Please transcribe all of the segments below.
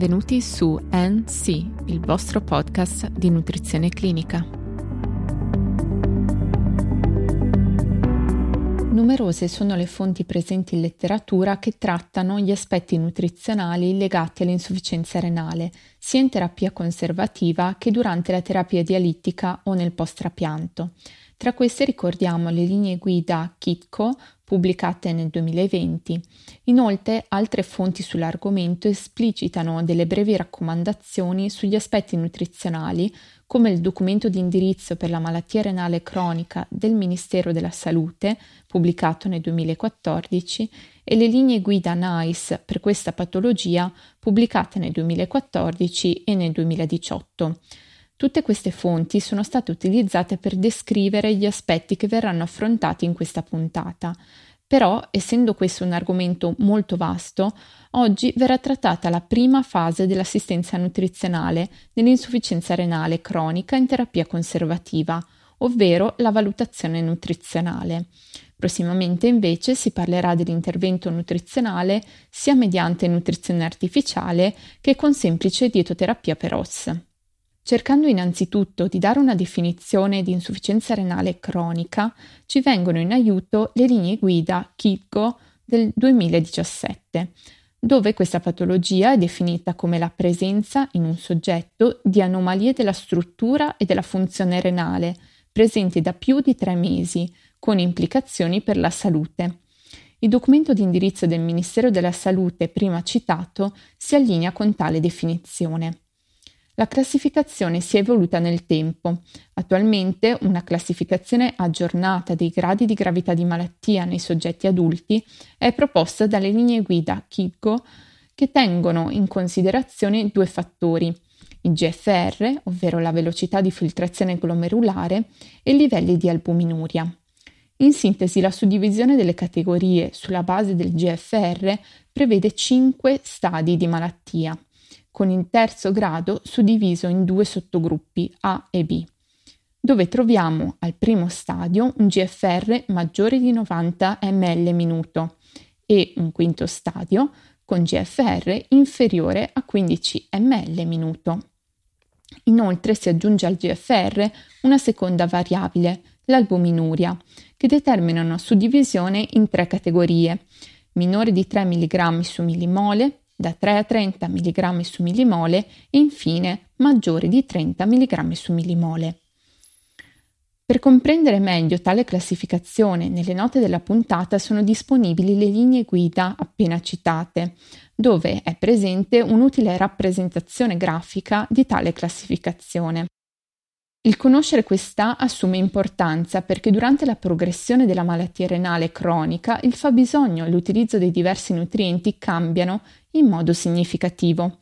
Benvenuti su NC, il vostro podcast di nutrizione clinica. Numerose sono le fonti presenti in letteratura che trattano gli aspetti nutrizionali legati all'insufficienza renale, sia in terapia conservativa che durante la terapia dialittica o nel post-trapianto. Tra queste ricordiamo le linee guida KITCO pubblicate nel 2020. Inoltre altre fonti sull'argomento esplicitano delle brevi raccomandazioni sugli aspetti nutrizionali come il documento di indirizzo per la malattia renale cronica del Ministero della Salute, pubblicato nel 2014, e le linee guida NICE per questa patologia, pubblicate nel 2014 e nel 2018. Tutte queste fonti sono state utilizzate per descrivere gli aspetti che verranno affrontati in questa puntata. Però, essendo questo un argomento molto vasto, oggi verrà trattata la prima fase dell'assistenza nutrizionale nell'insufficienza renale cronica in terapia conservativa, ovvero la valutazione nutrizionale. Prossimamente invece si parlerà dell'intervento nutrizionale sia mediante nutrizione artificiale che con semplice dietoterapia per OS. Cercando innanzitutto di dare una definizione di insufficienza renale cronica, ci vengono in aiuto le linee guida KIGO del 2017, dove questa patologia è definita come la presenza in un soggetto di anomalie della struttura e della funzione renale, presenti da più di tre mesi, con implicazioni per la salute. Il documento di indirizzo del Ministero della Salute prima citato si allinea con tale definizione. La classificazione si è evoluta nel tempo. Attualmente una classificazione aggiornata dei gradi di gravità di malattia nei soggetti adulti è proposta dalle linee guida KIGO che tengono in considerazione due fattori, il GFR, ovvero la velocità di filtrazione glomerulare, e i livelli di albuminuria. In sintesi, la suddivisione delle categorie sulla base del GFR prevede cinque stadi di malattia con il terzo grado suddiviso in due sottogruppi A e B, dove troviamo al primo stadio un GFR maggiore di 90 ml minuto e un quinto stadio con GFR inferiore a 15 ml minuto. Inoltre si aggiunge al GFR una seconda variabile, l'albuminuria, che determina una suddivisione in tre categorie, minore di 3 mg su millimole, da 3 a 30 mg su millimole e infine maggiore di 30 mg su millimole. Per comprendere meglio tale classificazione, nelle note della puntata sono disponibili le linee guida appena citate, dove è presente un'utile rappresentazione grafica di tale classificazione. Il conoscere questa assume importanza perché durante la progressione della malattia renale cronica il fabbisogno e l'utilizzo dei diversi nutrienti cambiano in modo significativo.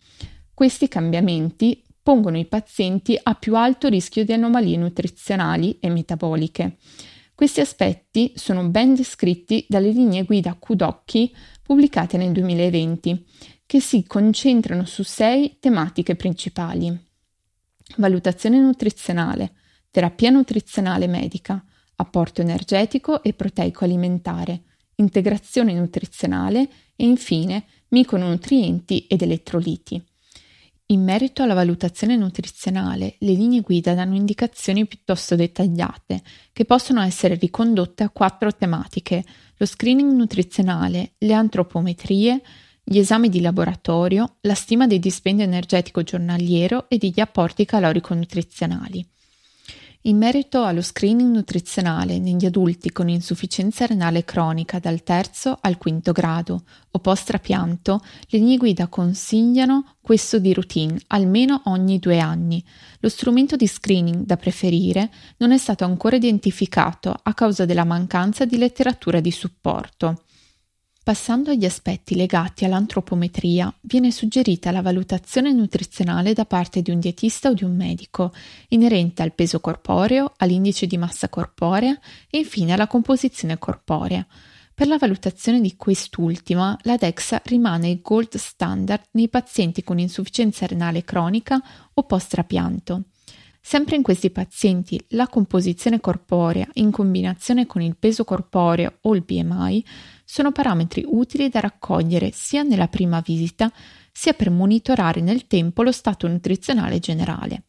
Questi cambiamenti pongono i pazienti a più alto rischio di anomalie nutrizionali e metaboliche. Questi aspetti sono ben descritti dalle linee guida Kudocchi pubblicate nel 2020, che si concentrano su sei tematiche principali valutazione nutrizionale, terapia nutrizionale medica, apporto energetico e proteico alimentare, integrazione nutrizionale e infine micronutrienti ed elettroliti. In merito alla valutazione nutrizionale, le linee guida danno indicazioni piuttosto dettagliate, che possono essere ricondotte a quattro tematiche: lo screening nutrizionale, le antropometrie, gli esami di laboratorio, la stima del dispendio energetico giornaliero e degli apporti calorico-nutrizionali. In merito allo screening nutrizionale negli adulti con insufficienza renale cronica dal terzo al quinto grado o post-trapianto, le linee guida consigliano questo di routine almeno ogni due anni. Lo strumento di screening da preferire non è stato ancora identificato a causa della mancanza di letteratura di supporto. Passando agli aspetti legati all'antropometria, viene suggerita la valutazione nutrizionale da parte di un dietista o di un medico, inerente al peso corporeo, all'indice di massa corporea e infine alla composizione corporea. Per la valutazione di quest'ultima, la DEXA rimane il gold standard nei pazienti con insufficienza renale cronica o post-trapianto. Sempre in questi pazienti la composizione corporea in combinazione con il peso corporeo o il BMI sono parametri utili da raccogliere sia nella prima visita sia per monitorare nel tempo lo stato nutrizionale generale.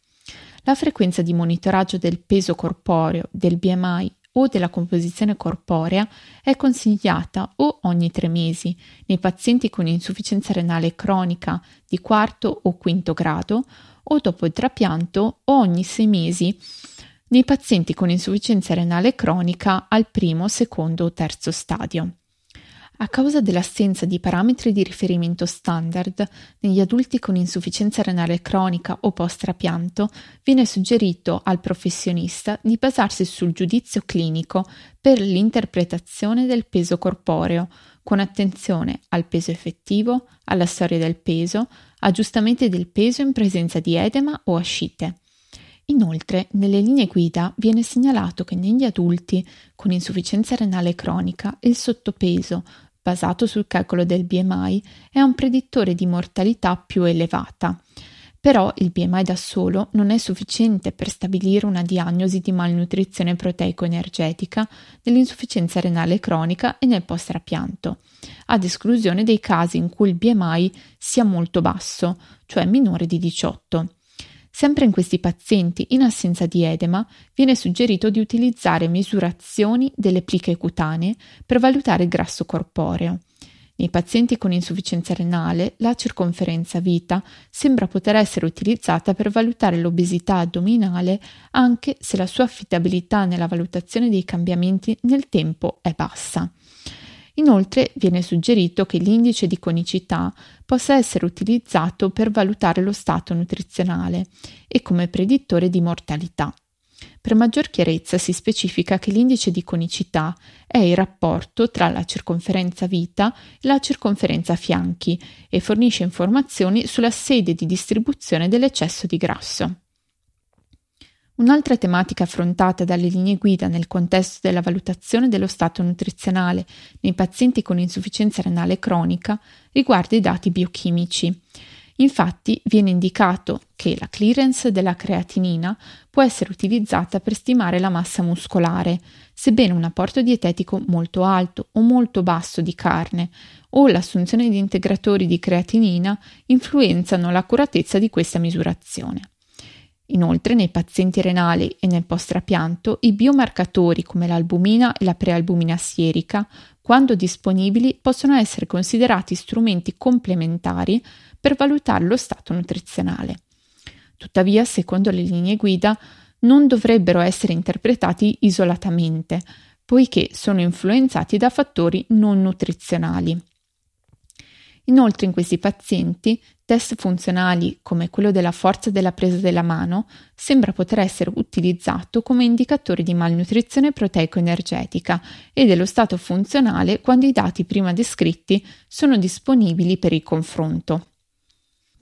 La frequenza di monitoraggio del peso corporeo, del BMI o della composizione corporea è consigliata o ogni tre mesi nei pazienti con insufficienza renale cronica di quarto o quinto grado o dopo il trapianto o ogni sei mesi nei pazienti con insufficienza renale cronica al primo, secondo o terzo stadio. A causa dell'assenza di parametri di riferimento standard negli adulti con insufficienza renale cronica o post-trapianto, viene suggerito al professionista di basarsi sul giudizio clinico per l'interpretazione del peso corporeo, con attenzione al peso effettivo, alla storia del peso, aggiustamenti del peso in presenza di edema o ascite. Inoltre, nelle linee guida viene segnalato che negli adulti con insufficienza renale cronica il sottopeso basato sul calcolo del BMI, è un predittore di mortalità più elevata. Però il BMI da solo non è sufficiente per stabilire una diagnosi di malnutrizione proteico-energetica nell'insufficienza renale cronica e nel post-trapianto, ad esclusione dei casi in cui il BMI sia molto basso, cioè minore di 18. Sempre in questi pazienti, in assenza di edema, viene suggerito di utilizzare misurazioni delle pliche cutanee per valutare il grasso corporeo. Nei pazienti con insufficienza renale, la circonferenza vita sembra poter essere utilizzata per valutare l'obesità addominale anche se la sua affidabilità nella valutazione dei cambiamenti nel tempo è bassa. Inoltre viene suggerito che l'indice di conicità possa essere utilizzato per valutare lo stato nutrizionale e come predittore di mortalità. Per maggior chiarezza si specifica che l'indice di conicità è il rapporto tra la circonferenza vita e la circonferenza fianchi e fornisce informazioni sulla sede di distribuzione dell'eccesso di grasso. Un'altra tematica affrontata dalle linee guida nel contesto della valutazione dello stato nutrizionale nei pazienti con insufficienza renale cronica riguarda i dati biochimici. Infatti viene indicato che la clearance della creatinina può essere utilizzata per stimare la massa muscolare, sebbene un apporto dietetico molto alto o molto basso di carne o l'assunzione di integratori di creatinina influenzano l'accuratezza di questa misurazione. Inoltre, nei pazienti renali e nel post-trapianto, i biomarcatori come l'albumina e la prealbumina sierica, quando disponibili, possono essere considerati strumenti complementari per valutare lo stato nutrizionale. Tuttavia, secondo le linee guida, non dovrebbero essere interpretati isolatamente, poiché sono influenzati da fattori non nutrizionali. Inoltre in questi pazienti test funzionali come quello della forza della presa della mano sembra poter essere utilizzato come indicatore di malnutrizione proteico-energetica e dello stato funzionale quando i dati prima descritti sono disponibili per il confronto.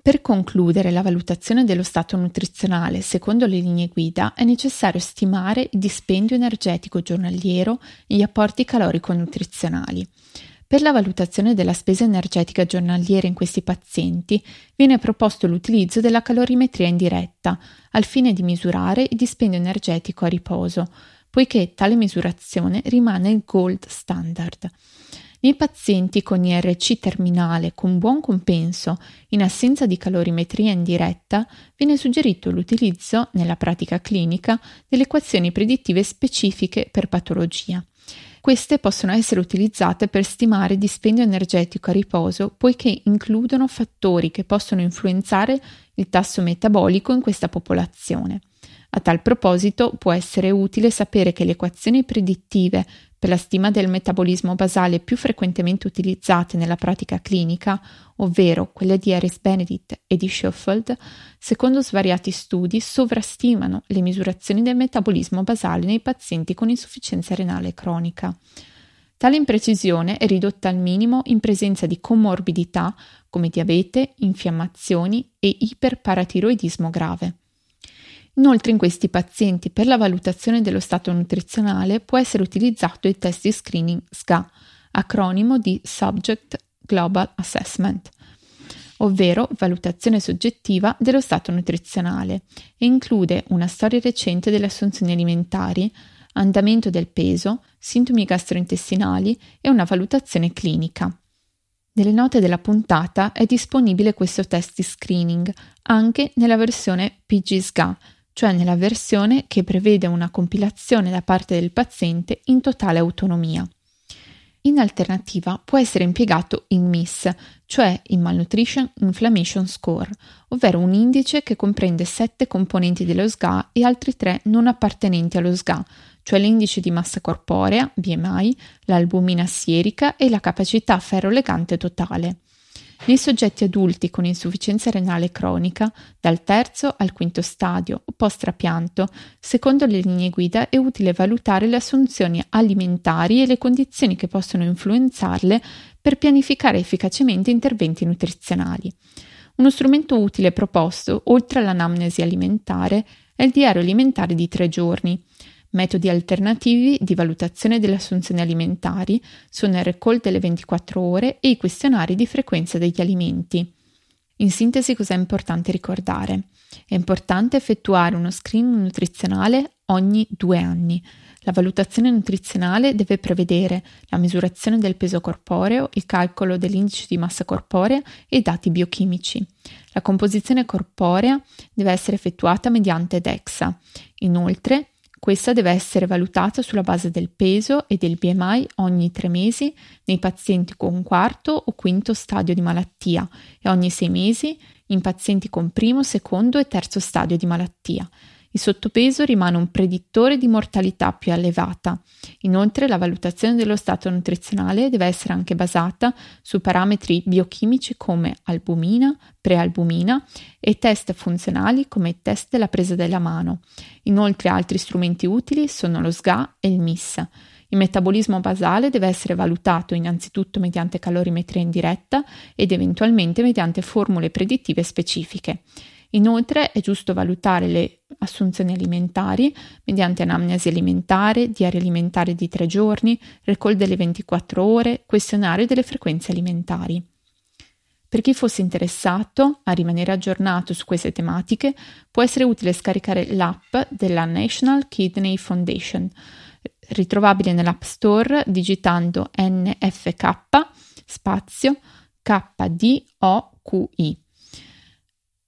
Per concludere la valutazione dello stato nutrizionale secondo le linee guida è necessario stimare il dispendio energetico giornaliero e gli apporti calorico-nutrizionali. Per la valutazione della spesa energetica giornaliera in questi pazienti viene proposto l'utilizzo della calorimetria indiretta al fine di misurare il dispendio energetico a riposo, poiché tale misurazione rimane il gold standard. Nei pazienti con IRC terminale con buon compenso, in assenza di calorimetria indiretta, viene suggerito l'utilizzo, nella pratica clinica, delle equazioni predittive specifiche per patologia. Queste possono essere utilizzate per stimare dispendio energetico a riposo poiché includono fattori che possono influenzare il tasso metabolico in questa popolazione. A tal proposito può essere utile sapere che le equazioni predittive per la stima del metabolismo basale più frequentemente utilizzate nella pratica clinica, ovvero quelle di Harris Benedict e di Schofield, secondo svariati studi sovrastimano le misurazioni del metabolismo basale nei pazienti con insufficienza renale cronica. Tale imprecisione è ridotta al minimo in presenza di comorbidità come diabete, infiammazioni e iperparatiroidismo grave. Inoltre in questi pazienti per la valutazione dello stato nutrizionale può essere utilizzato il test di screening SGA, acronimo di Subject Global Assessment, ovvero valutazione soggettiva dello stato nutrizionale, e include una storia recente delle assunzioni alimentari, andamento del peso, sintomi gastrointestinali e una valutazione clinica. Nelle note della puntata è disponibile questo test di screening anche nella versione PGSGA, cioè nella versione che prevede una compilazione da parte del paziente in totale autonomia. In alternativa può essere impiegato il MIS, cioè il Malnutrition Inflammation Score, ovvero un indice che comprende sette componenti dello SGA e altri tre non appartenenti allo SGA, cioè l'indice di massa corporea, BMI, l'albumina sierica e la capacità ferrolegante totale. Nei soggetti adulti con insufficienza renale cronica, dal terzo al quinto stadio o post-trapianto, secondo le linee guida è utile valutare le assunzioni alimentari e le condizioni che possono influenzarle per pianificare efficacemente interventi nutrizionali. Uno strumento utile proposto, oltre all'anamnesi alimentare, è il diario alimentare di tre giorni, Metodi alternativi di valutazione delle assunzioni alimentari sono il recall delle 24 ore e i questionari di frequenza degli alimenti. In sintesi cosa è importante ricordare? È importante effettuare uno screening nutrizionale ogni due anni. La valutazione nutrizionale deve prevedere la misurazione del peso corporeo, il calcolo dell'indice di massa corporea e dati biochimici. La composizione corporea deve essere effettuata mediante DEXA. Inoltre, questa deve essere valutata sulla base del peso e del BMI ogni tre mesi nei pazienti con quarto o quinto stadio di malattia e ogni sei mesi in pazienti con primo, secondo e terzo stadio di malattia. Il sottopeso rimane un predittore di mortalità più elevata. Inoltre la valutazione dello stato nutrizionale deve essere anche basata su parametri biochimici come albumina, prealbumina e test funzionali come il test della presa della mano. Inoltre altri strumenti utili sono lo SGA e il MIS. Il metabolismo basale deve essere valutato innanzitutto mediante calorimetria indiretta ed eventualmente mediante formule predittive specifiche. Inoltre è giusto valutare le assunzioni alimentari mediante anamnesi alimentare, diario alimentare di tre giorni, recall delle 24 ore, questionario delle frequenze alimentari. Per chi fosse interessato a rimanere aggiornato su queste tematiche, può essere utile scaricare l'app della National Kidney Foundation, ritrovabile nell'App Store digitando NFK spazio KDOQI.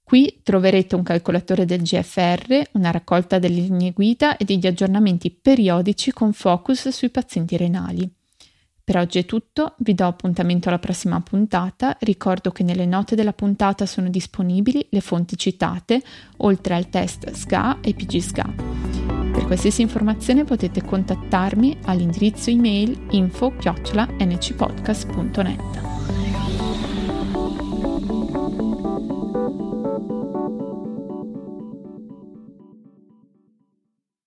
Qui troverete un calcolatore del GFR, una raccolta delle linee guida e degli aggiornamenti periodici con focus sui pazienti renali. Per oggi è tutto, vi do appuntamento alla prossima puntata, ricordo che nelle note della puntata sono disponibili le fonti citate, oltre al test SGA e PGSGA. Per qualsiasi informazione potete contattarmi all'indirizzo email info-ncpodcast.net.